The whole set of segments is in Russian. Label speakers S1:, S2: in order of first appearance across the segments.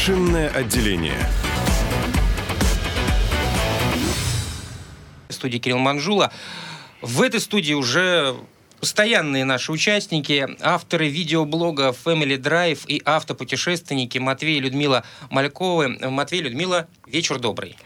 S1: Машинное отделение.
S2: В студии Кирилл Манжула. В этой студии уже постоянные наши участники, авторы видеоблога Family Drive и автопутешественники Матвей и Людмила Мальковы. Матвей, Людмила, вечер добрый.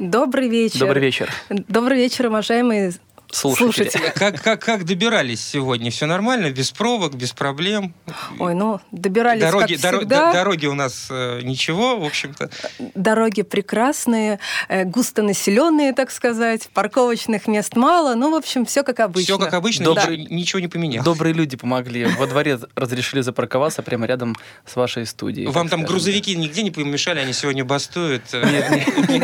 S3: Добрый вечер.
S4: Добрый вечер.
S3: Добрый вечер, уважаемые
S4: Слушатели.
S3: слушатели.
S2: Как, как, как добирались сегодня? Все нормально? Без пробок, без проблем?
S3: Ой, ну, добирались,
S2: Дороги,
S3: как
S2: доро-
S3: всегда.
S2: дороги у нас э, ничего, в общем-то.
S3: Дороги прекрасные, э, густонаселенные, так сказать, парковочных мест мало. Ну, в общем, все как обычно.
S2: Все как обычно,
S4: Добрый-
S2: ничего, ничего не поменялось.
S4: Добрые люди помогли. Во дворе разрешили запарковаться прямо рядом с вашей студией.
S2: Вам там
S4: скажем.
S2: грузовики нигде не помешали, они сегодня бастуют. Не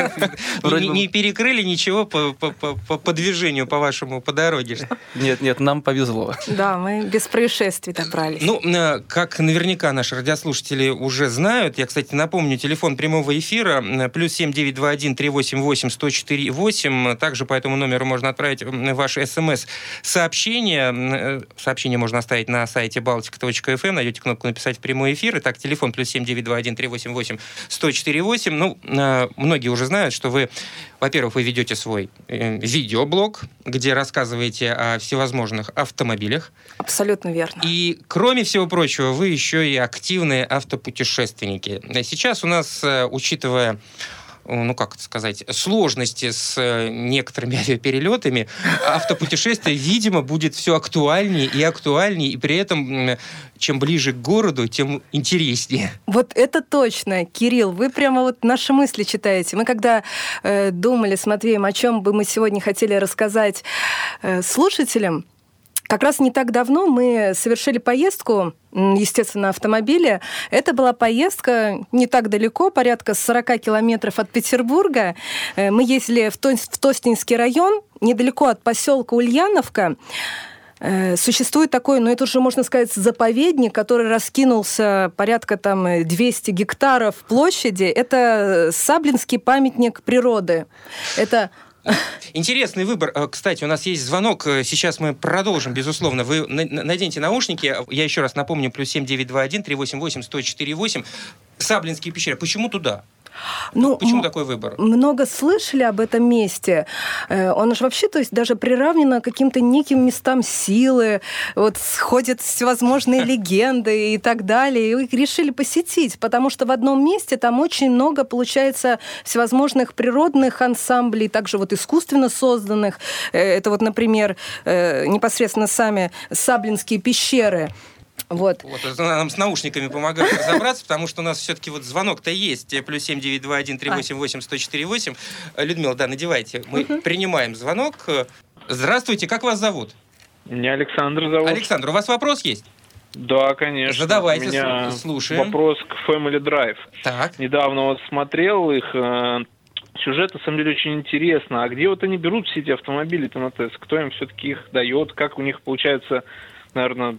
S4: бы-
S2: не перекрыли ничего по- по- по по- по движению, по вашему, по дороге.
S4: Нет, нет, нам повезло.
S3: Да, мы без происшествий добрались.
S2: Ну, э, как наверняка наши радиослушатели уже знают, я, кстати, напомню, телефон прямого эфира э, плюс 7921 388 104 8. Также по этому номеру можно отправить м, ваши смс-сообщения. Э, Сообщение можно оставить на сайте baltic.fm, найдете кнопку «Написать в прямой эфир». Итак, телефон плюс 7921 388 104 8. Ну, многие уже знают, что вы, во-первых, вы ведете свой видеоблог, где рассказываете о всевозможных автомобилях.
S3: Абсолютно верно.
S2: И, кроме всего прочего, вы еще и активные автопутешественники. Сейчас у нас, э, учитывая ну, как это сказать, сложности с э, некоторыми авиаперелетами, автопутешествие, видимо, будет все актуальнее и актуальнее, и при этом, чем ближе к городу, тем интереснее.
S3: Вот это точно, Кирилл, вы прямо вот наши мысли читаете. Мы когда э, думали с Матвеем, о чем бы мы сегодня хотели рассказать э, слушателям, как раз не так давно мы совершили поездку, естественно, на автомобиле. Это была поездка не так далеко, порядка 40 километров от Петербурга. Э, Мы ездили в, Тон- в Тостинский район, недалеко от поселка Ульяновка. Э, Существует такой, ну это уже можно сказать, заповедник, который раскинулся порядка там э, 200 гектаров площади. Это Саблинский памятник природы. Это
S2: Интересный выбор. Э, Кстати, у нас есть звонок. Э, Сейчас мы продолжим, безусловно. Вы на- на- наденьте наушники. Я еще раз напомню, плюс 7921 388 104 8. Саблинские пещеры. Почему туда?
S3: Ну,
S2: Почему такой выбор?
S3: много слышали об этом месте. Э, Он же вообще, то есть даже приравнен к каким-то неким местам силы. Вот сходят всевозможные легенды и так далее. И решили посетить, потому что в одном месте там очень много, получается, всевозможных природных ансамблей, также вот искусственно созданных. Э, Это вот, например, э, непосредственно сами Саблинские пещеры. Вот.
S2: Вот, это нам с наушниками помогают разобраться, потому что у нас все-таки вот звонок-то есть. Э, Плюс 7921 388 104 8. Э, Людмила, да, надевайте. Мы принимаем звонок. Э, Здравствуйте, как вас зовут?
S5: Меня Александр зовут.
S2: Александр, у вас вопрос есть?
S5: Да, конечно.
S2: Задавайте,
S5: У меня
S2: слу- слушаем.
S5: вопрос к Family Drive.
S2: Так.
S5: Недавно вот смотрел их сюжет, на самом деле, очень интересно. А где вот они берут все эти автомобили-то на тест? Кто им все-таки их дает? Как у них получается, наверное,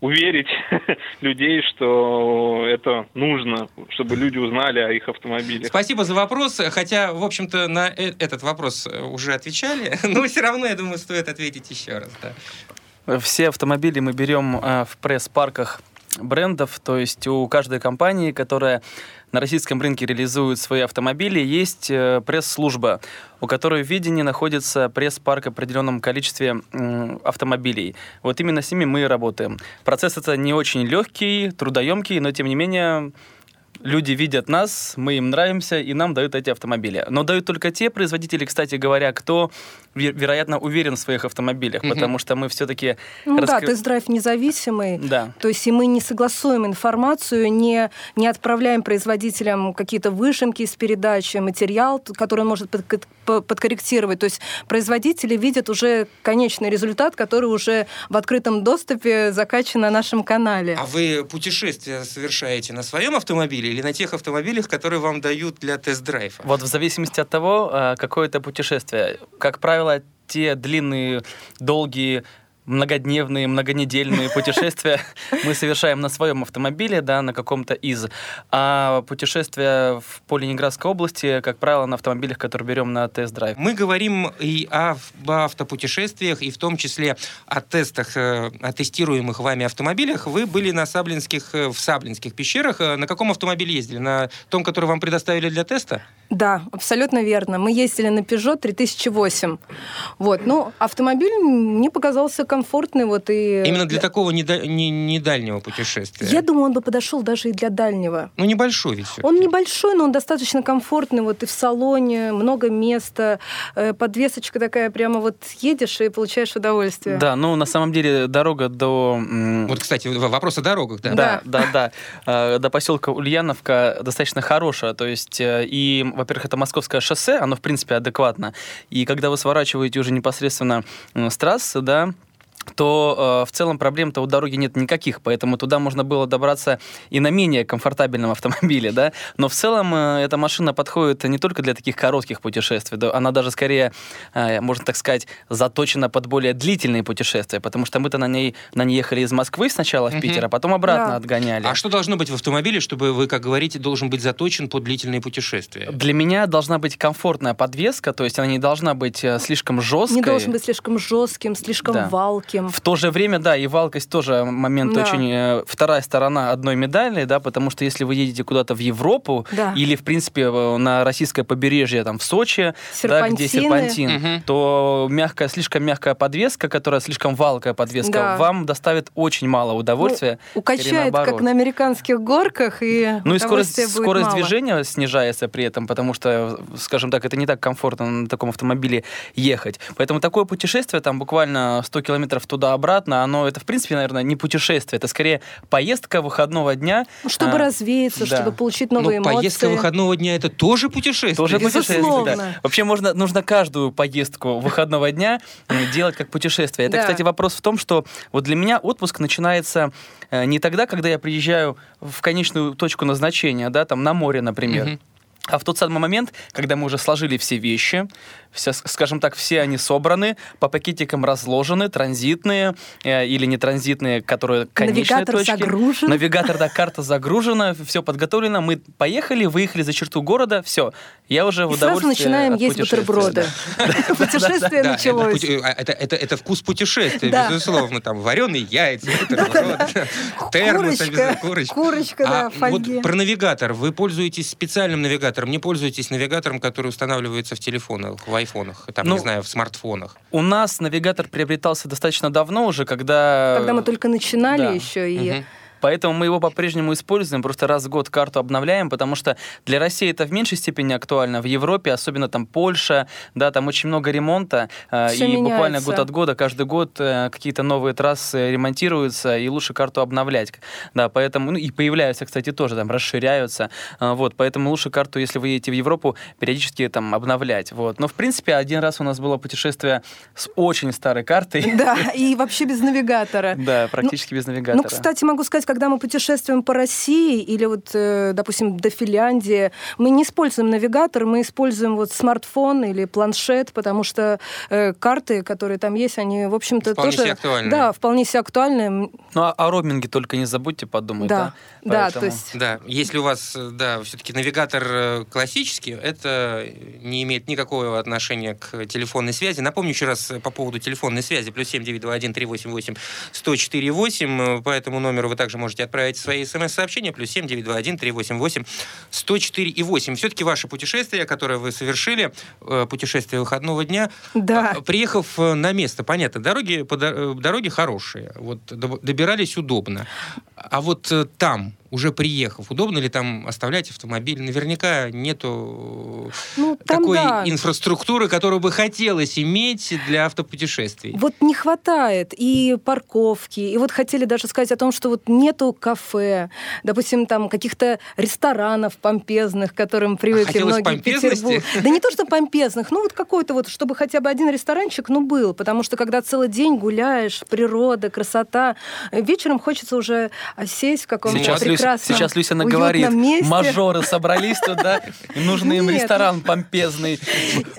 S5: уверить людей, что это нужно, чтобы люди узнали о их автомобилях?
S2: Спасибо за вопрос. Хотя, в общем-то, на э- этот вопрос э, уже отвечали, но все равно, я думаю, стоит ответить еще раз. да.
S4: Все автомобили мы берем э, в пресс-парках брендов, то есть у каждой компании, которая на российском рынке реализует свои автомобили, есть э, пресс-служба, у которой в видении находится пресс-парк в определенном количестве автомобилей. Вот именно с ними мы и работаем. Процесс это не очень легкий, трудоемкий, но тем не менее люди видят нас, мы им нравимся, и нам дают эти автомобили. Но дают только те производители, кстати говоря, кто, ве- вероятно, уверен в своих автомобилях,
S2: Мгм.
S4: потому что мы все-таки...
S3: Ну да, тест-драйв независимый.
S4: Да.
S3: То есть и мы не согласуем информацию, не, не отправляем производителям какие-то выжимки из передачи, материал, который он может подк- по- подкорректировать. То есть производители видят уже конечный результат, который уже в открытом доступе закачан на нашем канале.
S2: А вы путешествия совершаете на своем автомобиле или на тех автомобилях, которые вам дают для тест-драйва?
S4: Вот в зависимости от того, э, какое это путешествие. Как правило, те длинные, долгие многодневные, многонедельные путешествия мы совершаем на своем автомобиле, да, на каком-то из. А путешествия в Полинеградской области, как правило, на автомобилях, которые берем на тест-драйв.
S2: Мы говорим и об автопутешествиях, и в том числе о тестах, э, о тестируемых вами автомобилях. Вы были на Саблинских, э, в Саблинских пещерах. Э, на каком автомобиле ездили? На том, который вам предоставили для теста?
S3: Да, абсолютно верно. Мы ездили на Peugeot 3008. Вот. Ну, автомобиль мне показался комфортный. Вот, и...
S2: Именно для такого недальнего не, не дальнего путешествия?
S3: Я думаю, он бы подошел даже и для дальнего.
S2: Ну, небольшой ведь
S3: Он небольшой, но он достаточно комфортный. Вот и в салоне много места. Э, подвесочка такая, прямо вот едешь и получаешь удовольствие.
S4: Да, ну, на самом деле, дорога до...
S2: Вот, кстати, вопрос о дорогах, да?
S4: Да, да, да. да. Э, до поселка Ульяновка достаточно хорошая. То есть, э, и во-первых, это московское шоссе, оно, в принципе, адекватно. И когда вы сворачиваете уже непосредственно с трассы, да, то э, в целом проблем-то у дороги нет никаких, поэтому туда можно было добраться и на менее комфортабельном автомобиле, да. Но в целом э, эта машина подходит не только для таких коротких путешествий, да, она даже скорее, э, можно так сказать, заточена под более длительные путешествия, потому что мы-то на ней на ней ехали из Москвы сначала в Питер, а потом обратно да. отгоняли.
S2: А что должно быть в автомобиле, чтобы вы, как говорите, должен быть заточен под длительные путешествия?
S4: Для меня должна быть комфортная подвеска, то есть она не должна быть э, слишком жесткой.
S3: Не должен быть слишком жестким, слишком да. валким
S4: гибким. В то же время, да, и валкость тоже момент да. очень... Э, вторая сторона одной медали, да, потому что если вы едете куда-то в Европу да. или, в принципе, на российское побережье, там, в Сочи, да, где серпантин, угу. то мягкая, слишком мягкая подвеска, которая слишком валкая подвеска, да. вам доставит очень мало удовольствия.
S3: Ну, укачает, как на американских горках, и
S4: Ну и скорость, скорость движения снижается при этом, потому что, скажем так, это не так комфортно на таком автомобиле ехать. Поэтому такое путешествие, там буквально 100 километров туда-обратно, оно это, в принципе, наверное, не путешествие, это скорее поездка выходного дня.
S3: Ну, чтобы а, развеяться, да. чтобы получить новые
S2: Но
S3: эмоции.
S2: поездка выходного дня это тоже путешествие.
S4: Тоже путешествие, да. Вообще можно, нужно каждую поездку выходного дня делать как путешествие. Это, да. кстати, вопрос в том, что вот для меня отпуск начинается э, не тогда, когда я приезжаю в конечную точку назначения, да, там на море, например. Угу. А в тот самый момент, когда мы уже сложили все вещи, все, скажем так, все они собраны, по пакетикам разложены, транзитные э, или не транзитные, которые конечные
S3: Навигатор
S4: точки.
S3: загружен.
S4: Навигатор, да, карта загружена, все подготовлено, мы поехали, выехали за черту города, все. Я уже в
S3: И сразу начинаем есть бутерброды. Путешествие началось.
S2: Это вкус путешествия, безусловно. Там вареные яйца, термос,
S3: курочка. Курочка, да,
S2: а фольги. Про навигатор. Вы пользуетесь специальным навигатором, не пользуетесь навигатором, который устанавливается в телефонах, айфонах, там, ну, не знаю, в смартфонах?
S4: У нас навигатор приобретался достаточно давно уже, когда...
S3: Когда мы только начинали да. еще, и... Угу.
S4: Поэтому мы его по-прежнему используем, просто раз в год карту обновляем, потому что для России это в меньшей степени актуально. В Европе, особенно там Польша, да, там очень много ремонта,
S3: э, и меняется.
S4: буквально год от года, каждый год э, какие-то новые трассы ремонтируются, и лучше карту обновлять. Да, поэтому, ну и появляются, кстати, тоже там расширяются. Э, вот, поэтому лучше карту, если вы едете в Европу, периодически там обновлять. Вот. Но, в принципе, один раз у нас было путешествие с очень старой картой.
S3: Да, и вообще без навигатора.
S4: Да, практически без навигатора.
S3: Ну, кстати, могу сказать, когда мы путешествуем по России или вот, э, допустим, до Финляндии, мы не используем навигатор, мы используем вот смартфон или планшет, потому что э, карты, которые там есть, они, в общем-то,
S2: вполне
S3: тоже...
S2: Себе актуальны.
S3: Да, вполне себе актуальны.
S4: Ну, а о роуминге только не забудьте подумать,
S3: да?
S4: Да,
S3: Поэтому... да, то есть...
S2: Да, если у вас, да, все-таки навигатор э, классический, это не имеет никакого отношения к телефонной связи. Напомню еще раз по поводу телефонной связи. Плюс семь девять два один три восемь восемь сто четыре восемь. По этому номеру вы также можете отправить свои смс-сообщения. Плюс семь девять два один три восемь восемь сто четыре и восемь. Все-таки ваше путешествие, которое вы совершили, э, путешествие выходного дня,
S3: да.
S2: Э, приехав на место, понятно, дороги, дороги хорошие, вот добирались удобно. А вот там, уже приехав, удобно ли там оставлять автомобиль? Наверняка нету ну, там такой да. инфраструктуры, которую бы хотелось иметь для автопутешествий.
S3: Вот не хватает и парковки, и вот хотели даже сказать о том, что вот нету кафе, допустим, там каких-то ресторанов помпезных, к которым привыкли а многие Петербург. Да не то, что помпезных, ну вот какой-то вот, чтобы хотя бы один ресторанчик, ну, был, потому что когда целый день гуляешь, природа, красота, вечером хочется уже осесть в каком-то
S4: Сейчас, Люся,
S3: прекрасном,
S4: сейчас Люся наговорит.
S3: месте.
S4: Мажоры собрались туда, и нужно им ресторан помпезный.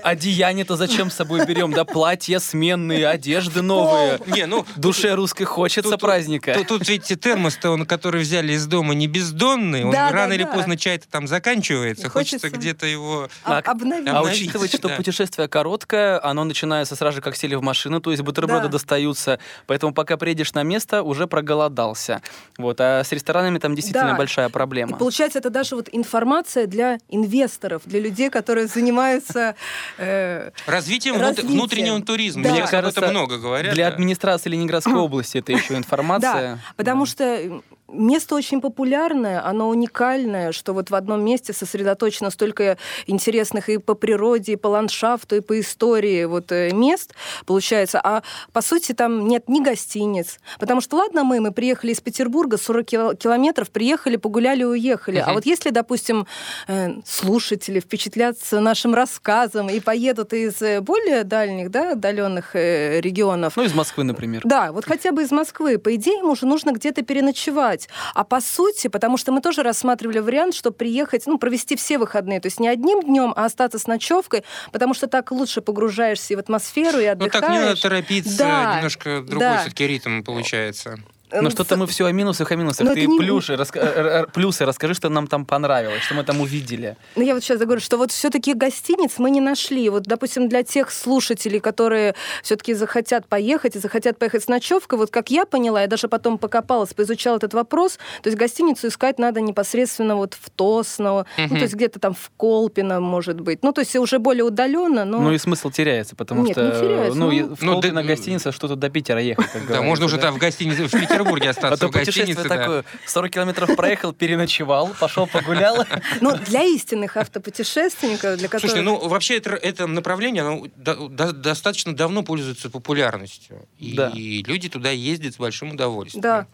S4: Одеяние-то зачем с собой берем? Да платья сменные, одежды новые.
S2: Не, ну,
S4: Душе русской хочется праздника.
S2: Тут, ведь термос-то, он, который взяли из дома, не бездонный. Он рано или поздно чай-то там заканчивается. Хочется, где-то его...
S3: А-
S4: А-
S3: обновить.
S4: А учитывать, что путешествие короткое, оно начинается сразу же, как сели в машину, то есть бутерброды достаются. Поэтому пока приедешь на место, уже проголодался. Вот. А с ресторанами там действительно
S3: Да.
S4: большая
S3: И
S4: проблема.
S3: получается, это даже вот информация для инвесторов, для людей, которые занимаются... э,
S2: Развитием
S3: Развитием.
S2: внутреннего туризма.
S3: Да.
S2: Мне кажется, об этом много говорят.
S4: для
S2: да.
S4: администрации Ленинградской области это еще информация.
S3: Да, потому что место очень популярное, оно уникальное, что вот в одном месте сосредоточено столько интересных и по природе, и по ландшафту, и по истории вот э, мест, получается. А по сути там нет ни гостиниц. Потому что, ладно, мы, мы приехали из Петербурга, 40 кило- километров, приехали, погуляли, уехали. А
S2: Мгм.
S3: вот если, допустим, э, слушатели впечатлятся нашим рассказом и поедут из э, более дальних, да, отдаленных регионов,
S4: Ну, из Москвы, например.
S3: да, вот хотя бы из Москвы. По идее, ему уже нужно где-то переночевать. А по сути, потому что мы тоже рассматривали вариант, что приехать, ну, провести все выходные. То есть не одним днем, а остаться с ночевкой, потому что так лучше погружаешься и в атмосферу, и
S2: Ну
S3: отдыхаешь.
S2: так не надо торопиться,
S3: Да,
S2: немножко другой
S3: да.
S2: все-таки ритм получается.
S3: Эм,
S4: Ну что-то мы все о минусах, о минусах.
S3: Но
S4: Ты
S3: это не-
S4: плюши, раска- плюсы расскажи, что нам там понравилось, что мы там увидели.
S3: Ну, я вот сейчас говорю, что вот все-таки гостиниц мы не нашли. Вот, допустим, для тех слушателей, которые все-таки захотят поехать и захотят поехать с ночевкой, вот как я поняла, я даже потом покопалась, поизучала этот вопрос, то есть гостиницу искать надо непосредственно вот в Тосно, ну, то есть где-то там в Колпино, может быть. Ну, то есть уже более удаленно, но...
S4: Ну и смысл теряется, потому
S3: Нет,
S4: что
S3: не теряется,
S4: ну,
S3: ну-
S4: в
S2: Ну,
S4: Колпино
S2: да-
S4: гостиница, что тут до Питера ехать, как
S2: Да, можно уже там в гостинице, в Петербурге
S4: А
S2: остаться,
S4: то
S2: в
S4: путешествие такое, 40 километров проехал, переночевал, пошел погулял.
S3: Ну, для истинных автопутешественников, для которых...
S2: Слушайте, ну вообще это, это направление оно до- до- достаточно давно пользуется популярностью. И
S4: Да.
S2: люди туда ездят с большим удовольствием.
S3: Да.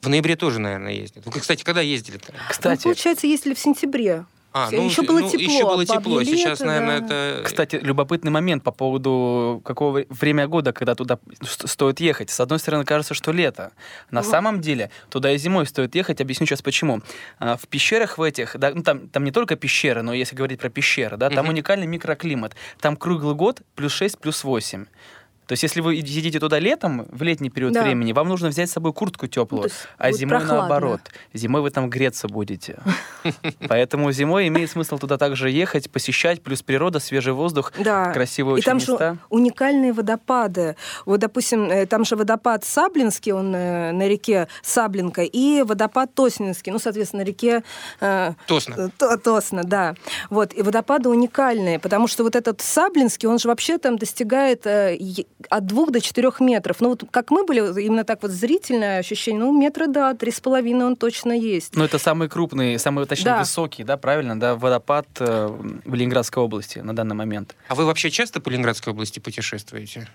S2: В ноябре тоже, наверное, ездят. Вы, кстати, когда ездили-то?
S3: Ну,
S4: Кстати,
S3: получается, если в сентябре.
S2: А,
S3: Еще было
S2: ну,
S3: тепло,
S2: Еще было тепло. Сейчас,
S3: лето,
S2: наверное,
S3: да.
S2: это...
S4: Кстати, любопытный момент по поводу какого время года, когда туда стоит ехать. С одной стороны, кажется, что лето. На
S3: Вот.
S4: самом деле, туда и зимой стоит ехать. Объясню сейчас почему. А, В пещерах в этих, да, ну, там, там не только пещеры, но если говорить про пещеры, да, там уникальный микроклимат. Там круглый год плюс 6, плюс 8. То есть, если вы едете туда летом, в летний период
S3: Да.
S4: времени, вам нужно взять с собой куртку теплую,
S3: Ну,
S4: а зимой
S3: прохладно.
S4: наоборот. Зимой вы там греться будете. Поэтому зимой имеет смысл туда также ехать, посещать, плюс природа, свежий воздух, красивые
S3: И
S4: очень
S3: там
S4: места.
S3: же уникальные водопады. Вот, допустим, э, там же водопад Саблинский, он э, на реке Саблинка, и водопад Тоснинский, ну, соответственно, на реке э,
S2: Тосно.
S3: То- Тосно, да. Вот, и водопады уникальные, потому что вот этот Саблинский, он же вообще там достигает от двух до четырех метров. Ну, вот как мы были, именно так вот зрительное ощущение, ну, метра, да, три с половиной он точно есть.
S4: Ну, это самый крупный, самый, точнее,
S3: Да.
S4: высокий, да, правильно, да, водопад э, в Ленинградской области на данный момент.
S2: А вы вообще часто по Ленинградской области путешествуете?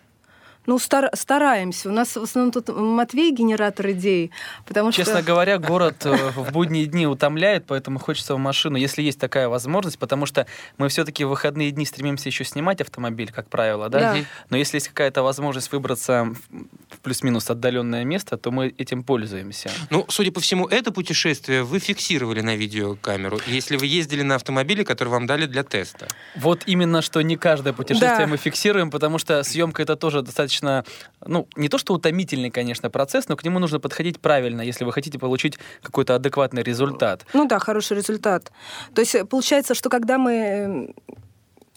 S3: Ну, стар- стараемся. У нас в основном тут Матвей генератор идей, потому
S4: Честно
S3: что...
S4: говоря, город э, в будние дни утомляет, поэтому хочется в машину, если есть такая возможность, потому что мы все-таки в выходные дни стремимся еще снимать автомобиль, как правило, да?
S3: Да.
S4: Но если есть какая-то возможность выбраться в в плюс-минус отдаленное место, то мы этим пользуемся.
S2: Ну, судя по всему, это путешествие вы фиксировали на видеокамеру, если вы ездили на автомобиле, который вам дали для теста.
S4: Вот именно, что не каждое путешествие
S3: Да.
S4: мы фиксируем, потому что съемка это тоже достаточно, ну, не то что утомительный, конечно, процесс, но к нему нужно подходить правильно, если вы хотите получить какой-то адекватный результат.
S3: Ну да, хороший результат. То есть э, получается, что когда мы э,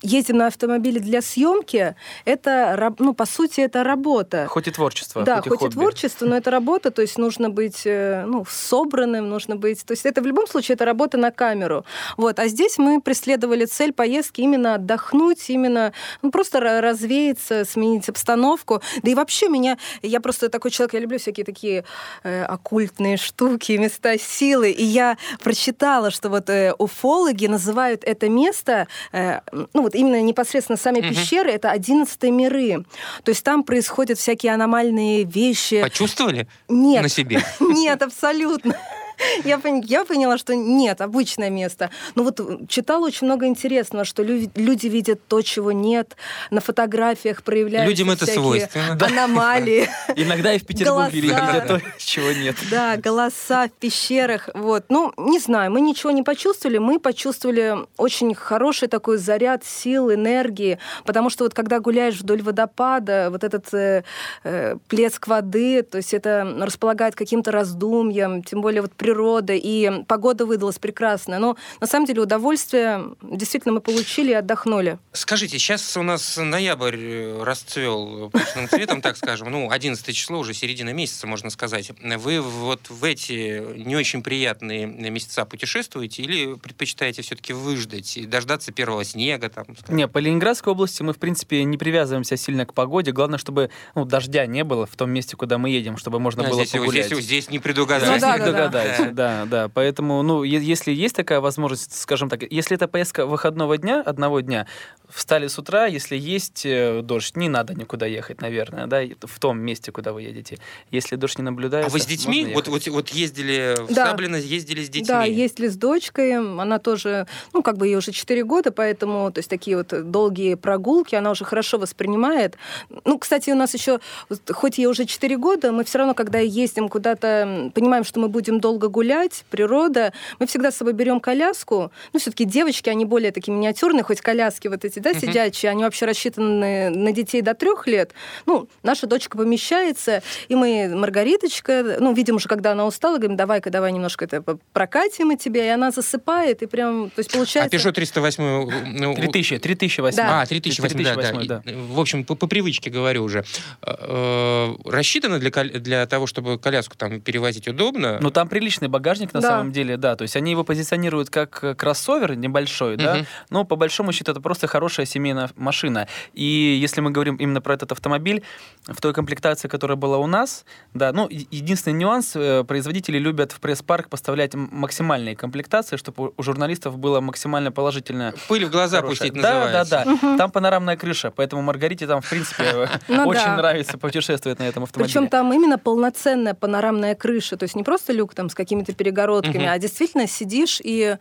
S3: ездим на автомобиле для съемки, это, ну, по сути, это работа.
S4: Хоть и творчество,
S3: Да,
S4: хоть и
S3: хоть и
S4: хобби.
S3: творчество, но это работа, то есть нужно быть э, ну, собранным, нужно быть... То есть это в любом случае это работа на камеру. Вот. А здесь мы преследовали цель поездки именно отдохнуть, именно ну, просто ра- развеяться, сменить обстановку. Да и вообще меня... Я просто такой человек, я люблю всякие такие э, оккультные штуки, места силы. И я прочитала, что вот э, уфологи называют это место, э, ну вот именно непосредственно сами
S2: Мгм.
S3: пещеры, это 11 миры. То есть там происходят всякие аномальные вещи.
S2: Почувствовали
S3: Нет,
S2: на себе?
S3: нет, абсолютно. Я, я поняла, что нет, обычное место. Но вот читала очень много интересного, что люди видят то, чего нет. На фотографиях проявляются
S2: Людям это свойственно.
S3: аномалии.
S4: Иногда и в Петербурге видят то, чего нет.
S3: Да, голоса в пещерах. Вот. Ну, не знаю, мы ничего не почувствовали. Мы почувствовали очень хороший такой заряд сил, энергии. Потому что вот когда гуляешь вдоль водопада, вот этот э, э, плеск воды, то есть это располагает каким-то раздумьем, тем более вот природа, и погода выдалась прекрасная. Но на самом деле удовольствие действительно мы получили и отдохнули.
S2: Скажите, сейчас у нас ноябрь э, расцвел пышным цветом, так скажем, ну, 11 число, уже середина месяца, можно сказать. Вы вот в эти не очень приятные месяца путешествуете или предпочитаете все-таки выждать и дождаться первого снега? Там,
S4: не, по Ленинградской области мы, в принципе, не привязываемся сильно к погоде. Главное, чтобы ну, дождя не было в том месте, куда мы едем, чтобы можно а, было
S2: здесь,
S4: погулять.
S2: Здесь, здесь не предугадать. Ну,
S4: да, не да, да. да, да. Поэтому, ну, если есть такая возможность, скажем так, если это поездка выходного дня, одного дня, встали с утра, если есть э, дождь, не надо никуда ехать, наверное, да, в том месте, куда вы едете. Если дождь не наблюдается,
S2: А вы с детьми? Вот, вот, вот ездили в да. Саблино, ездили с детьми?
S3: Да, ездили с дочкой, она тоже, ну, как бы ей уже 4 года, поэтому, то есть такие вот долгие прогулки, она уже хорошо воспринимает. Ну, кстати, у нас еще, хоть ей уже 4 года, мы все равно, когда ездим куда-то, понимаем, что мы будем долго гулять, природа, мы всегда с собой берем коляску, ну, все-таки девочки, они более такие миниатюрные, хоть коляски вот эти, да, uh-huh. сидячие, они вообще рассчитаны на детей до трех лет. Ну, наша дочка помещается, и мы, Маргариточка, ну, видим уже, когда она устала, говорим, давай-ка, давай немножко это прокатим и тебя, и она засыпает, и прям, то есть получается...
S2: А Peugeot 308...
S4: Ну, 3000, 3008.
S2: Да. А, 3008, 3008 да, да. да. В общем, по, по привычке говорю уже. Э, рассчитано для, для того, чтобы коляску там перевозить удобно?
S4: Ну, там приличный багажник на да. самом деле, да. То есть они его позиционируют как кроссовер небольшой, угу. да, но по большому счету это просто хорошая семейная машина. И если мы говорим именно про этот автомобиль, в той комплектации, которая была у нас, да, ну, единственный нюанс, э, производители любят в пресс-парк поставлять максимальные комплектации, чтобы у журналистов было максимально положительное.
S2: Пыль в глаза
S4: хорошая.
S2: пустить
S4: Да, да, да. Угу. Там панорамная крыша, поэтому Маргарите там, в принципе, ну очень нравится путешествовать на этом автомобиле.
S3: Причем там именно полноценная панорамная крыша, то есть не просто люк там с какими-то перегородками, а действительно сидишь и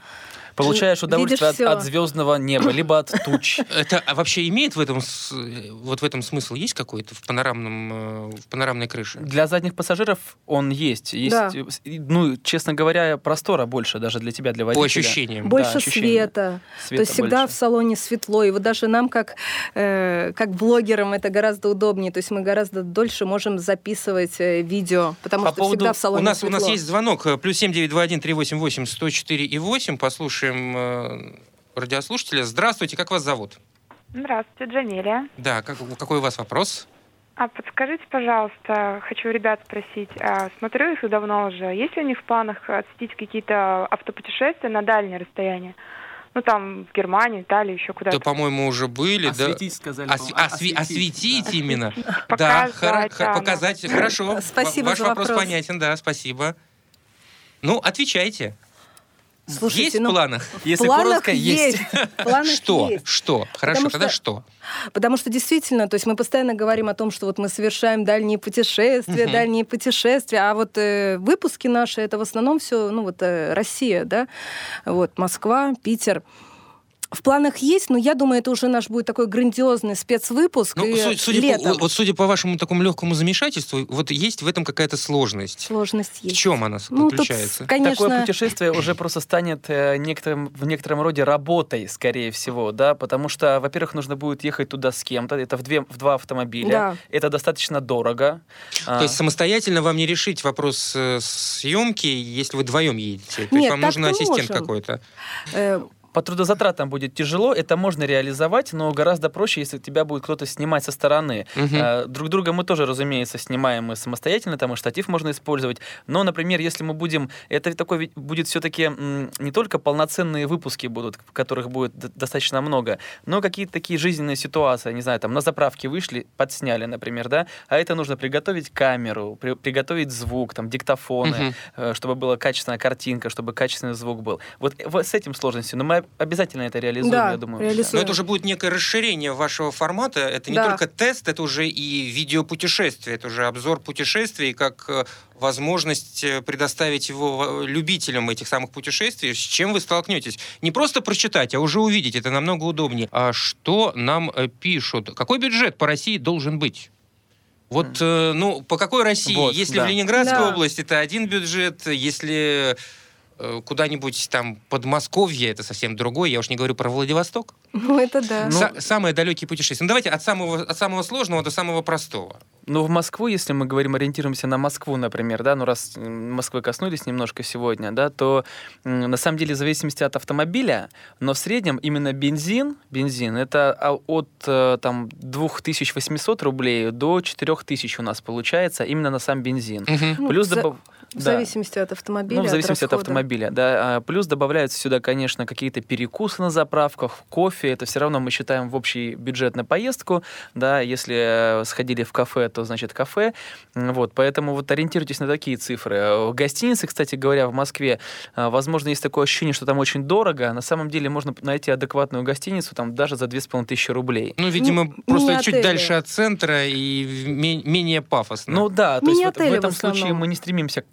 S4: Получаешь удовольствие от, от звездного неба, либо от туч.
S2: Это а вообще имеет в этом, вот в этом смысл? Есть какой-то в, панорамном, э, в панорамной крыше?
S4: Для задних пассажиров он есть. есть да. Ну, честно говоря, простора больше даже для тебя, для водителя.
S2: По ощущениям.
S3: Больше да, света. света. То есть всегда больше. в салоне светло. И вот даже нам, как, э, как блогерам, это гораздо удобнее. То есть мы гораздо дольше можем записывать э, видео, потому По что поводу... всегда в салоне
S2: у нас,
S3: светло.
S2: У нас есть звонок. Плюс семь девять два один три восемь восемь сто четыре и восемь. Послушаем слушаем э, радиослушателя. Здравствуйте, как вас зовут?
S1: Здравствуйте, Джамилия.
S2: Да, как, какой у вас вопрос?
S1: А подскажите, пожалуйста, хочу ребят спросить, а, смотрю их давно уже, есть ли у них в планах осветить какие-то автопутешествия на дальнее расстояние? Ну, там, в Германии, Италии, еще куда-то.
S2: Да, по-моему, уже были.
S4: Осветить, да? сказали.
S2: Ос- осветить, осветить да. именно. Показать, да, хор- показать. Хорошо.
S3: Спасибо
S2: Ваш
S3: за
S2: вопрос.
S3: вопрос
S2: понятен, да, спасибо. Ну, отвечайте.
S3: Слушайте,
S2: есть
S3: ну,
S2: в планах?
S3: Если планах коротко, есть.
S2: есть. что?
S3: Есть.
S2: Что? Хорошо, потому тогда что?
S3: Потому что действительно, то есть мы постоянно говорим о том, что вот мы совершаем дальние путешествия, угу. дальние путешествия, а вот э, выпуски наши это в основном все, ну вот э, Россия, да, вот Москва, Питер. В планах есть, но я думаю, это уже наш будет такой грандиозный спецвыпуск. Ну, и судя, летом.
S2: По, вот судя по вашему такому легкому замешательству, вот есть в этом какая-то сложность.
S3: Сложность есть.
S2: В чем она ну, заключается?
S4: Тут, конечно... Такое путешествие уже просто станет э, некоторым, в некотором роде работой, скорее всего, да, потому что, во-первых, нужно будет ехать туда с кем-то, это в, две, в два автомобиля, да. это достаточно дорого.
S2: То а... есть самостоятельно вам не решить вопрос э, съемки, если вы вдвоем едете? То
S3: Нет,
S2: есть вам нужен ассистент какой-то?
S4: Э, по трудозатратам будет тяжело, это можно реализовать, но гораздо проще, если тебя будет кто-то снимать со стороны. Угу. Друг друга мы тоже, разумеется, снимаем мы самостоятельно, там и штатив можно использовать. Но, например, если мы будем, это такой будет все-таки не только полноценные выпуски будут, которых будет достаточно много, но какие-то такие жизненные ситуации, не знаю, там на заправке вышли, подсняли, например, да, а это нужно приготовить камеру, при, приготовить звук, там диктофоны, угу. чтобы была качественная картинка, чтобы качественный звук был. Вот с этим сложностью. Но мы обязательно это реализуем,
S3: Да,
S4: я думаю.
S3: реализуем.
S2: Но это уже будет некое расширение вашего формата. Это не
S3: Да.
S2: только тест, это уже и видеопутешествие, это уже обзор путешествий, как э, возможность э, предоставить его э, любителям этих самых путешествий, с чем вы столкнетесь. Не просто прочитать, а уже увидеть. Это намного удобнее. А что нам пишут? Какой бюджет по России должен быть? Вот, э, ну, по какой России?
S4: Вот,
S2: если
S4: да.
S2: в Ленинградской
S3: Да.
S2: области, это один бюджет, если куда-нибудь там Подмосковье, это совсем другой. Я уж не говорю про Владивосток.
S3: Ну, это да.
S4: Ну,
S2: Са- самые далекие путешествия. Ну, давайте от самого, от самого сложного до самого простого.
S4: Ну, в Москву, если мы говорим, ориентируемся на Москву, например, да, ну, раз Москвы коснулись немножко сегодня, да, то на самом деле в зависимости от автомобиля, но в среднем именно бензин, бензин, это а, от э, там 2800 рублей до 4000 у нас получается именно на сам бензин.
S3: Ну,
S4: Плюс добав-
S3: В
S4: да.
S3: зависимости от автомобиля,
S4: Ну, в зависимости от,
S3: расхода.
S4: автомобиля, да. А, Плюс добавляются сюда, конечно, какие-то перекусы на заправках, кофе. Это все равно мы считаем в общий бюджет на поездку, да. Если э, сходили в кафе, то значит кафе. Вот, поэтому вот ориентируйтесь на такие цифры. Э, В гостинице, кстати говоря, в Москве, э, возможно, есть такое ощущение, что там очень дорого. На самом деле можно найти адекватную гостиницу там даже за 2500 рублей.
S2: Ну, видимо,
S3: Ну,
S2: просто чуть дальше от центра и менее пафосно.
S4: Ну да, то есть вот в
S3: в
S4: этом случае мы не стремимся к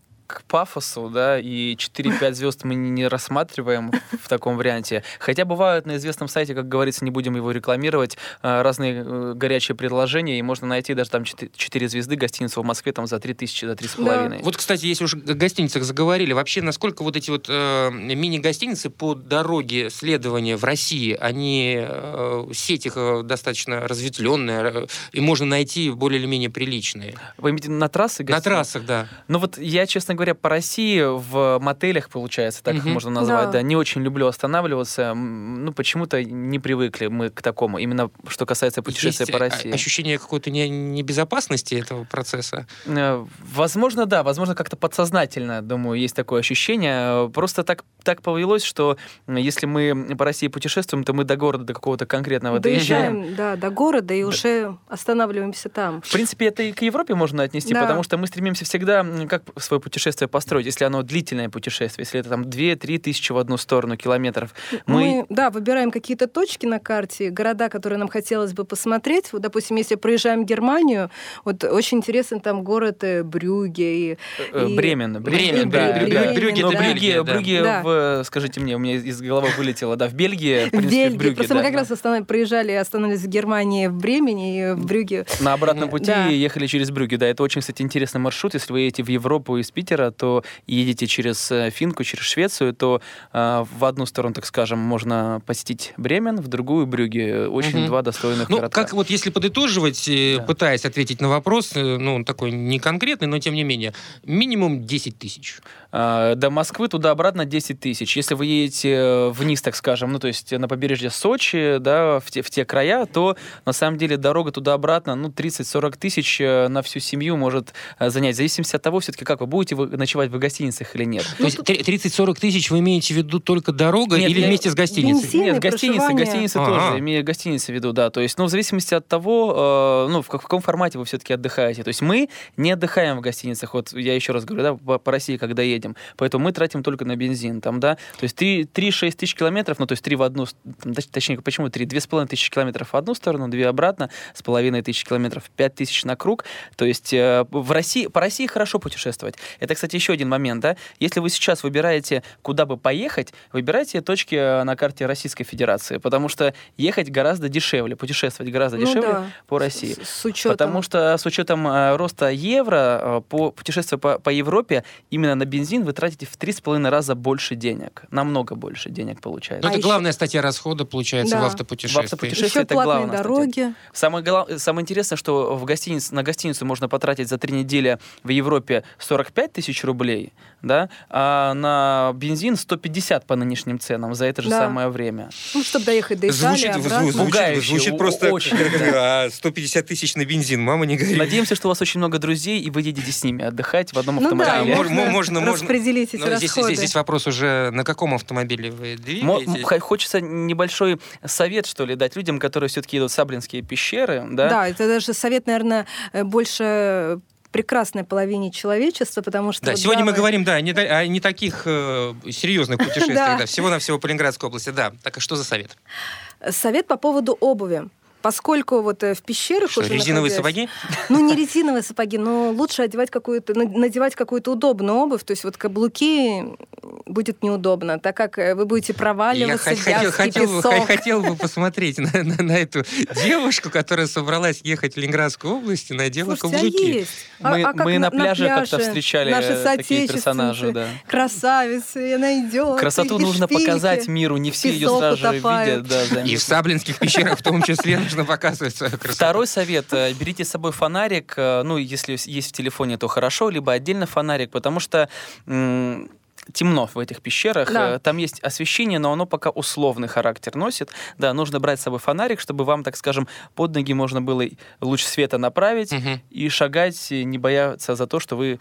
S4: пафосу, да, и 4-5 звезд мы не- рассматриваем в таком варианте. Хотя бывают на известном сайте, как говорится, не будем его рекламировать, э, разные э, горячие предложения, и можно найти даже там 4 звезды гостиницу в Москве там за 3000, за 3,5.
S2: Вот, кстати, если уж о гостиницах заговорили, вообще насколько вот эти вот э, мини-гостиницы по дороге следования в России, они, э, сеть их э, достаточно разветвленная, и можно найти более или менее приличные.
S4: Вы имеете на трассы
S2: На
S4: гостиницы?
S2: трассах, да.
S4: Ну вот я, честно говоря, по России в мотелях, получается, так их можно назвать,
S3: Да.
S4: да. не очень люблю останавливаться. Ну, почему-то не привыкли мы к такому, именно что касается путешествия
S2: Есть
S4: по России.
S2: ощущение какой-то не- небезопасности этого процесса.
S4: Э, Возможно, да, возможно, как-то подсознательно, думаю, есть такое ощущение. Э, Просто так, так повелось, что если мы по России путешествуем, то мы до города, до какого-то конкретного доезжаем.
S3: Доезжаем, да, до города и уже останавливаемся там.
S4: В принципе, это и к Европе можно отнести,
S3: Да.
S4: потому что мы стремимся всегда, как свое путешествие построить, если оно длительное путешествие, если это там 2-3 тысячи в одну сторону километров. Мы,
S3: Мы, да, выбираем какие-то точки на карте, города, которые нам хотелось бы посмотреть. Вот, допустим, если проезжаем в Германию, вот очень интересен там город э, Брюге. И,
S4: э,
S3: и-
S4: Бремен,
S2: Бремен,
S4: да,
S2: Брюгге,
S4: да.
S2: Брюгге, Бельгия, да.
S4: В, скажите мне, у меня из головы вылетело, да, в Бельгии, в принципе, в. Брюгге,
S3: Просто
S4: да.
S3: мы как раз останов- проезжали и остановились в Германии, в Бремене и в Брюге.
S4: На обратном пути
S3: Да.
S4: ехали через Брюгге. Да, это очень, кстати, интересный маршрут. Если вы едете в Европу из Питера, то едете через э, Финку, через Швецию, то э, в одну сторону, так скажем, можно посетить Бремен, в другую Брюгге. Очень
S2: Мгм.
S4: два достойных
S2: Ну,
S4: городка.
S2: как вот если подытоживать, э,
S4: Да.
S2: пытаясь ответить на вопрос, э, ну, он такой не конкретный, но тем не менее, минимум 10 тысяч.
S4: А, До Москвы туда-обратно 10 тысяч. Если вы едете э, вниз, так скажем, ну, то есть на побережье Сочи, да, в те, в те края, то на самом деле дорога туда-обратно, ну, 30-40 тысяч э, на всю семью может э, занять. В зависимости от того, все-таки, как вы будете вы ночевать в гостиницах или нет.
S2: То есть три- 30-40 тысяч вы имеете в виду только дорога
S4: Нет,
S2: или
S4: я-
S2: вместе с гостиницей?
S4: Нет, гостиницы,
S2: Ага.
S4: тоже, имею гостиницы в виду, да. То есть, ну, в зависимости от того, э, ну, в, как- в каком формате вы все-таки отдыхаете. То есть мы не отдыхаем в гостиницах, вот я еще раз говорю, да, по, по России, когда едем. Поэтому мы тратим только на бензин, там, да. То есть 3-6 тысяч километров, ну, то есть 3 в одну, точнее, почему 3? 2,5 тысячи километров в одну сторону, 2 обратно, с половиной тысячи километров, 5 тысяч на круг. То есть э, в России, по России хорошо путешествовать. Это, кстати, еще один момент, да. Если вы сейчас выбираете, куда бы поехать, выбирайте точки э, на карте Российской Федерации, потому что ехать гораздо дешевле, путешествовать гораздо
S3: Ну
S4: дешевле
S3: да.
S4: по России.
S3: С, с учетом.
S4: Потому что с учетом э, роста евро, э, по путешествию по, по Европе, именно на бензин вы тратите в 3,5 раза больше денег. Намного больше денег
S2: Ну,
S4: получается.
S3: А
S2: это
S3: еще-
S2: главная статья расхода, получается,
S3: Да.
S2: в
S4: В
S2: автопутешествии.
S4: автопутешествии.
S3: Еще
S4: это главное, кстати.
S3: дороги.
S4: Самое, гла- самое интересное, что в гостинице, на гостиницу можно потратить за три недели в Европе 45 тысяч рублей, да, а на бензин 150 по нынешним ценам за это же
S3: Да.
S4: самое время.
S3: Ну, чтобы доехать до Италии,
S2: Звучит,
S3: обратно.
S2: зву- звучит,
S4: Пугающе,
S2: звучит просто
S4: очень,
S2: как,
S4: да.
S2: а, 150 тысяч на бензин, мама не горит.
S4: Надеемся, что у вас очень много друзей, и вы едете с ними отдыхать в одном
S3: Ну да,
S4: автомобиле.
S2: мож-
S3: можно,
S2: можно- можно-
S3: распределить эти
S2: Но здесь,
S3: расходы.
S2: здесь, здесь вопрос уже, на каком автомобиле вы двигаетесь?
S4: м- Хочется небольшой совет, что ли, дать людям, которые все-таки идут в Саблинские пещеры, да?
S3: Да, это даже совет, наверное, больше прекрасной половине человечества, потому что...
S2: Да,
S3: вот
S2: сегодня мы говорим, да, не, о не таких э, серьезных путешествиях,
S3: да,
S2: всего-навсего по Ленинградской области, да. Так, а что за совет?
S3: Совет по поводу обуви. Поскольку вот э, в пещерах
S2: Что,
S3: уже
S2: резиновые
S3: находясь-
S2: сапоги?
S3: Ну, не резиновые сапоги, но лучше одевать какую-то, на- надевать какую-то удобную обувь. То есть вот каблуки будет неудобно, так как э, вы будете
S2: Я
S3: проваливаться
S2: хо-
S3: в
S2: хотел, хотел, бы-
S3: песок.
S2: хотел бы посмотреть на, на- на эту девушку, которая собралась ехать в Ленинградскую область и надела
S3: Слушайте, а
S2: каблуки.
S3: есть. А-
S4: Мы,
S3: а как
S4: мы на, пляже как-то
S3: пляже
S4: встречали
S3: наши
S4: такие персонажи, да.
S3: Красавицы, она идет.
S4: Красоту
S3: и
S4: нужно
S3: шпильки.
S4: показать миру, не все ее сразу же видят. Да,
S2: И в саблинских пещерах в том числе нужно показывать свою красоту.
S4: Второй совет. э, Берите с собой фонарик. э, Ну, если есть в телефоне, то хорошо, либо отдельно фонарик, потому что темно в этих пещерах.
S3: Да.
S4: э, Там есть освещение, но оно пока условный характер носит. Да, нужно брать с собой фонарик, чтобы вам, так скажем, под ноги можно было луч света направить
S2: Мгм.
S4: и шагать, не бояться за то, что вы...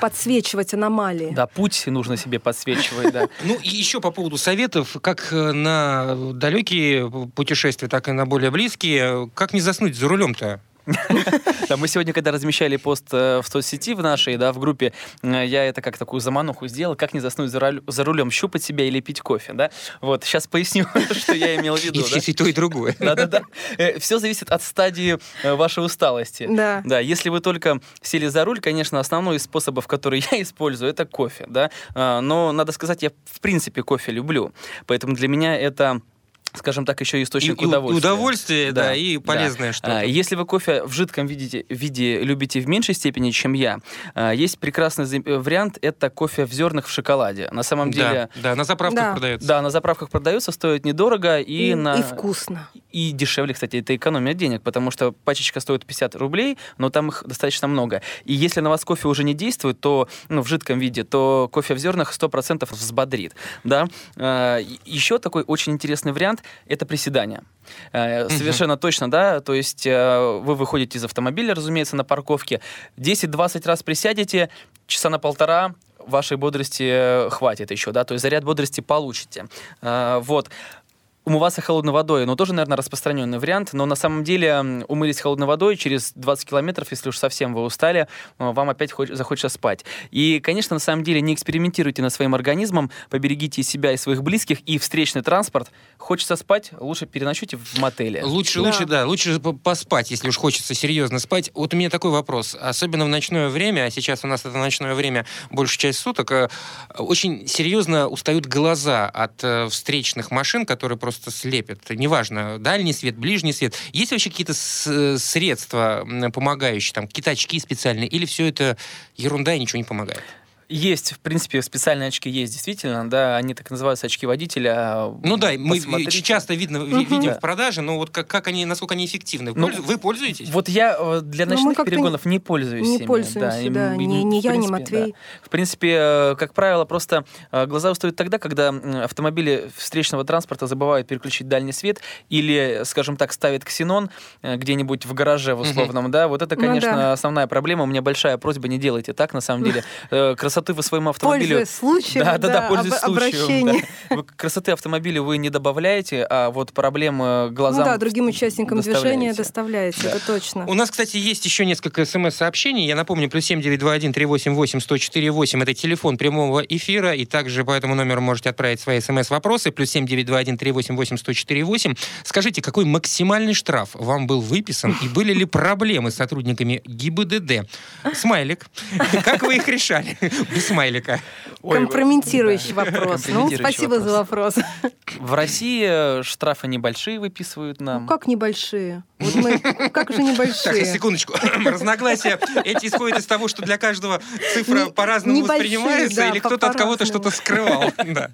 S3: Подсвечивать аномалии.
S4: Да, путь нужно себе подсвечивать, да.
S2: Ну и еще по поводу советов, как э, на далекие путешествия, так и на более близкие, как не заснуть за рулем-то?
S4: Да, мы сегодня, когда размещали пост э, в соцсети в нашей, да, в группе, э, я это как такую замануху сделал, как не заснуть за, рулем, щупать себя или пить кофе, да. Вот, сейчас поясню, что я имел в виду,
S2: И, то, и другое.
S4: Да-да-да. Все зависит от стадии э, вашей усталости.
S3: Да.
S4: Да, если вы только сели за руль, конечно, основной из способов, который я использую, это кофе, да. А, Но, надо сказать, я в принципе кофе люблю. Поэтому для меня это скажем так, еще источник
S2: и
S4: удовольствия.
S2: удовольствие, да,
S4: Да,
S2: и
S4: да.
S2: полезное что-то.
S4: А, Если вы кофе в жидком виде, виде любите в меньшей степени, чем я, а, есть прекрасный э, вариант, это кофе в зернах в шоколаде. На самом деле,
S2: да, да, на заправках
S3: Да.
S2: продается.
S4: да, на заправках продается, стоит недорого и,
S3: И,
S4: на...
S3: и вкусно.
S4: И дешевле, кстати, это экономия денег, потому что пачечка стоит 50 рублей, но там их достаточно много. И если на вас кофе уже не действует, то, ну, в жидком виде, то кофе в зернах 100% взбодрит, да. А, Еще такой очень интересный вариант – это приседание. Э, Совершенно точно, да, то есть э, вы выходите из автомобиля, разумеется, на парковке, 10-20 раз присядете, часа на полтора, вашей бодрости э, хватит еще, да, то есть заряд бодрости получите. Вот. Умываться холодной водой, ну, тоже, наверное, распространенный вариант, но на самом деле умылись холодной водой, через 20 километров, если уж совсем вы устали, э, вам опять хоч- захочется спать. И, конечно, на самом деле не экспериментируйте над своим организмом, поберегите себя, и своих близких, и встречный транспорт. Хочется спать, лучше переночуйте в мотеле.
S2: Лучше,
S3: Да.
S2: лучше, да, лучше по- поспать, если уж хочется серьезно спать. Вот у меня такой вопрос. Особенно в ночное время, а сейчас у нас это ночное время большую часть суток, э, очень серьезно устают глаза от э, встречных машин, которые просто слепят. Неважно, дальний свет, ближний свет. Есть вообще какие-то э, средства помогающие, там, какие-то очки специальные, или все это ерунда и ничего не помогает?
S4: Есть, в принципе, специальные очки есть, действительно, да, они так называются очки водителя.
S2: Ну да, мы
S4: Посмотрите.
S2: ч- часто видно, ви-
S3: Мгм.
S2: видим
S4: Да.
S2: в продаже, но вот как, как они, насколько они эффективны?
S4: Ну,
S2: Вы пользуетесь?
S4: Вот я э, для
S3: мы
S4: ночных перегонов не пользуюсь
S3: не
S4: ими,
S3: пользуемся,
S4: им-
S3: да,
S4: им,
S3: ни- ни
S4: в
S3: я, ни
S4: принципе,
S3: Матвей.
S4: да. В принципе, э, как правило, просто э, глаза устают тогда, когда автомобили встречного транспорта забывают переключить дальний свет или, скажем так, ставят ксенон где-нибудь в гараже в условном, да, вот это,
S3: Ну
S4: конечно,
S3: да.
S4: основная проблема. У меня большая просьба, не делайте так, на самом деле. Э, Красоты вы своему автомобилю...
S3: Пользуясь случаем,
S4: Да, да, да, пользуясь
S3: об-
S4: случаем. да. Вы красоты автомобиля вы не добавляете, а вот проблемы
S3: Ну
S4: глазам
S3: да, другим участникам движения
S4: доставляете.
S3: доставляете, это точно.
S2: У нас, кстати, есть еще несколько смс-сообщений. Я напомню, плюс семь девять два один три восемь восемь сто четыре восемь. Это телефон прямого эфира. И также по этому номеру можете отправить свои смс-вопросы. Плюс семь девять два один три восемь восемь сто четыре восемь. Скажите, какой максимальный штраф вам был выписан? И были ли проблемы с сотрудниками ГИБДД? Смайлик. Как вы их решали? Без смайлика.
S3: Компрометирующий вопрос. Ну, спасибо за вопрос.
S4: В России штрафы небольшие выписывают нам.
S3: Ну, как небольшие? Вот мы, как же
S2: Так,
S3: небольшие?
S2: секундочку. Разногласия эти исходят из того, что для каждого цифра
S3: Не-
S2: по-разному воспринимается,
S3: да,
S2: или кто-то от кого-то что-то скрывал. Да.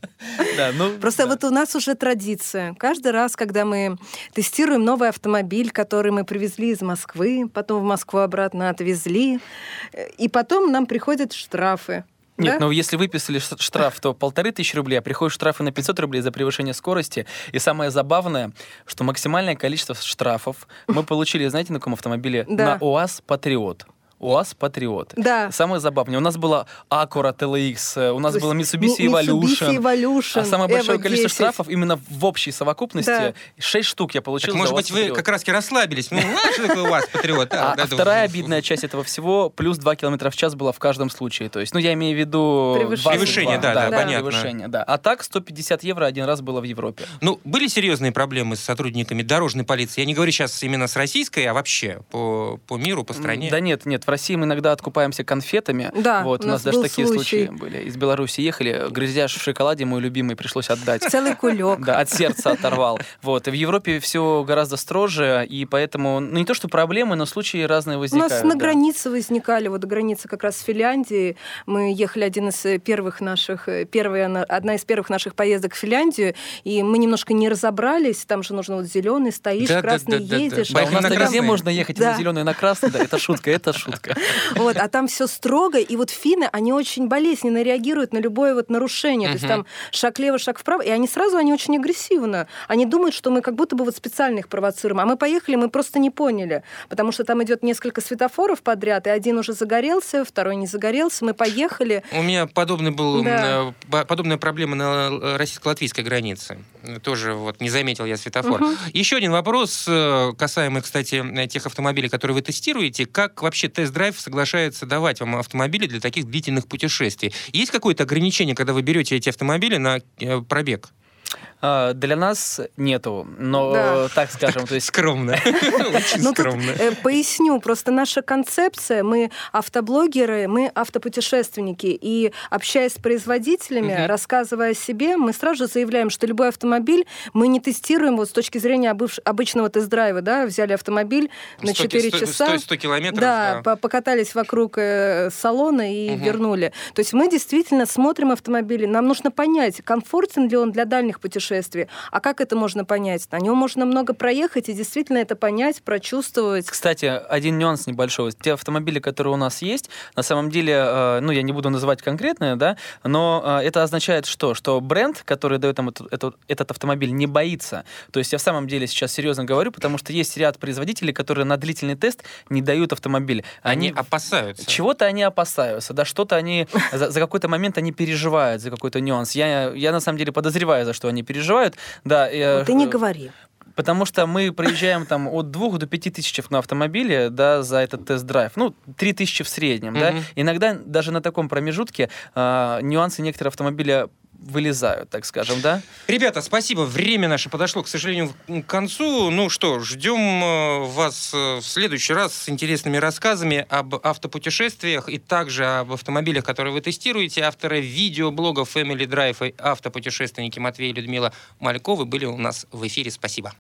S4: Да, ну,
S3: Просто
S4: да.
S3: вот у нас уже традиция. Каждый раз, когда мы тестируем новый автомобиль, который мы привезли из Москвы, потом в Москву обратно отвезли, э, и потом нам приходят штрафы.
S4: Нет,
S3: да?
S4: ну если выписали штраф, то полторы тысячи рублей, а приходят штрафы на 500 рублей за превышение скорости. И самое забавное, что максимальное количество штрафов мы получили, знаете, на каком автомобиле?
S3: Да.
S4: На УАЗ Патриот. УАЗ Патриот.
S3: Да.
S4: Самое забавное, у нас была Acura TLX, э, у нас было Mitsubishi Evolution.
S3: Evolution,
S4: А самое большое
S3: Evo
S4: количество
S3: 10.
S4: штрафов именно в общей совокупности
S3: Да.
S4: 6 штук я получил
S2: Так, может
S4: УАЗ
S2: быть, вы как раз расслабились. Ну, знаешь, что такое у вас, патриот?
S4: А, а вторая обидная часть этого всего плюс 2 км в час была в каждом случае. То есть, ну, я имею в виду...
S3: Превышение.
S4: 22,
S2: Превышение, да, да, понятно.
S4: Превышение, да. А так 150 евро один раз было в Европе.
S2: Ну, были серьезные проблемы с сотрудниками дорожной полиции? Я не говорю сейчас именно с российской, а вообще по, по миру, по стране.
S4: Да нет, нет, в России мы иногда откупаемся конфетами.
S3: Да,
S4: вот,
S3: у
S4: у
S3: нас
S4: нас даже такие
S3: случай.
S4: случаи были. Из Беларуси ехали, грызяш в шоколаде, мой любимый, пришлось отдать.
S3: Целый кулек.
S4: Да, от сердца оторвал. Вот. И в Европе все гораздо строже, и поэтому, ну не то, что проблемы, но случаи разные
S3: У
S4: возникают.
S3: нас на
S4: да.
S3: границе возникали, вот граница как раз с Финляндией. Мы ехали один из э, первых наших, э, первая, на- одна из первых наших поездок в Финляндию, и мы немножко не разобрались, там же нужно вот зеленый, стоишь,
S2: Да, да,
S3: красный
S2: да, да, да.
S3: едешь.
S4: Да,
S2: Поехали
S4: у нас
S2: на красный.
S4: можно ехать
S3: Да.
S4: на зеленый, на красный, да, это шутка, это шутка.
S3: Вот, а там все строго, и вот финны, они очень болезненно реагируют на любое вот нарушение. То есть там шаг лево, шаг вправо, и они сразу, они очень агрессивно. Они думают, что мы как будто бы вот специально их провоцируем. А мы поехали, мы просто не поняли. Потому что там идет несколько светофоров подряд, и один уже загорелся, второй не загорелся. Мы поехали.
S2: У меня подобный был,
S3: Да.
S2: э, по- подобная проблема на э, российско-латвийской границе. Тоже вот не заметил я светофор. Еще один вопрос, э, касаемый, кстати, тех автомобилей, которые вы тестируете. Как вообще тест-драйв соглашается давать вам автомобили для таких длительных путешествий? Есть какое-то ограничение, когда вы берете эти автомобили на э, пробег?
S4: А, Для нас нету, но
S3: Да.
S4: так скажем, то есть
S2: Скромно. Очень
S3: Ну, тут,
S2: скромно.
S3: э, поясню, просто наша концепция, мы автоблогеры, мы автопутешественники, и общаясь с производителями, рассказывая о себе, мы сразу же заявляем, что любой автомобиль мы не тестируем вот с точки зрения обычного тест-драйва, да, взяли автомобиль на
S2: 100
S3: 4
S2: 100
S3: часа.
S2: 100 километров.
S3: Да,
S2: да.
S3: по- покатались вокруг э, салона и вернули. То есть мы действительно смотрим автомобили. Нам нужно понять, комфортен ли он для дальних путешествий. А как это можно понять? На нем можно много проехать и действительно это понять, прочувствовать.
S4: Кстати, один нюанс небольшой. Те автомобили, которые у нас есть, на самом деле, э, ну, я не буду называть конкретные, да, но э, это означает что? Что бренд, который дает нам эту- этот автомобиль, не боится. То есть я в самом деле сейчас серьезно говорю, потому что есть ряд производителей, которые на длительный тест не дают автомобиль.
S2: Они опасаются.
S4: Чего-то они опасаются, да, что-то они за, за какой-то момент они переживают, за какой-то нюанс. Я, я на самом деле подозреваю, за что они переживают. Да, э,
S3: Ты не
S4: э,
S3: говори.
S4: Потому что мы проезжаем там от 2 до 5 тысяч на автомобиле, да, за этот тест-драйв. Ну, 3 тысячи в среднем, да.
S2: Мгм.
S4: Иногда даже на таком промежутке а, нюансы некоторых автомобиля вылезают, так скажем, да.
S2: Ребята, спасибо. Время наше подошло, к сожалению, к концу. Ну что, ждем э, вас э, в следующий раз с интересными рассказами об автопутешествиях и также об автомобилях, которые вы тестируете. Авторы видеоблогов Family Drive и автопутешественники Матвей и Людмила Мальковы были у нас в эфире. Спасибо.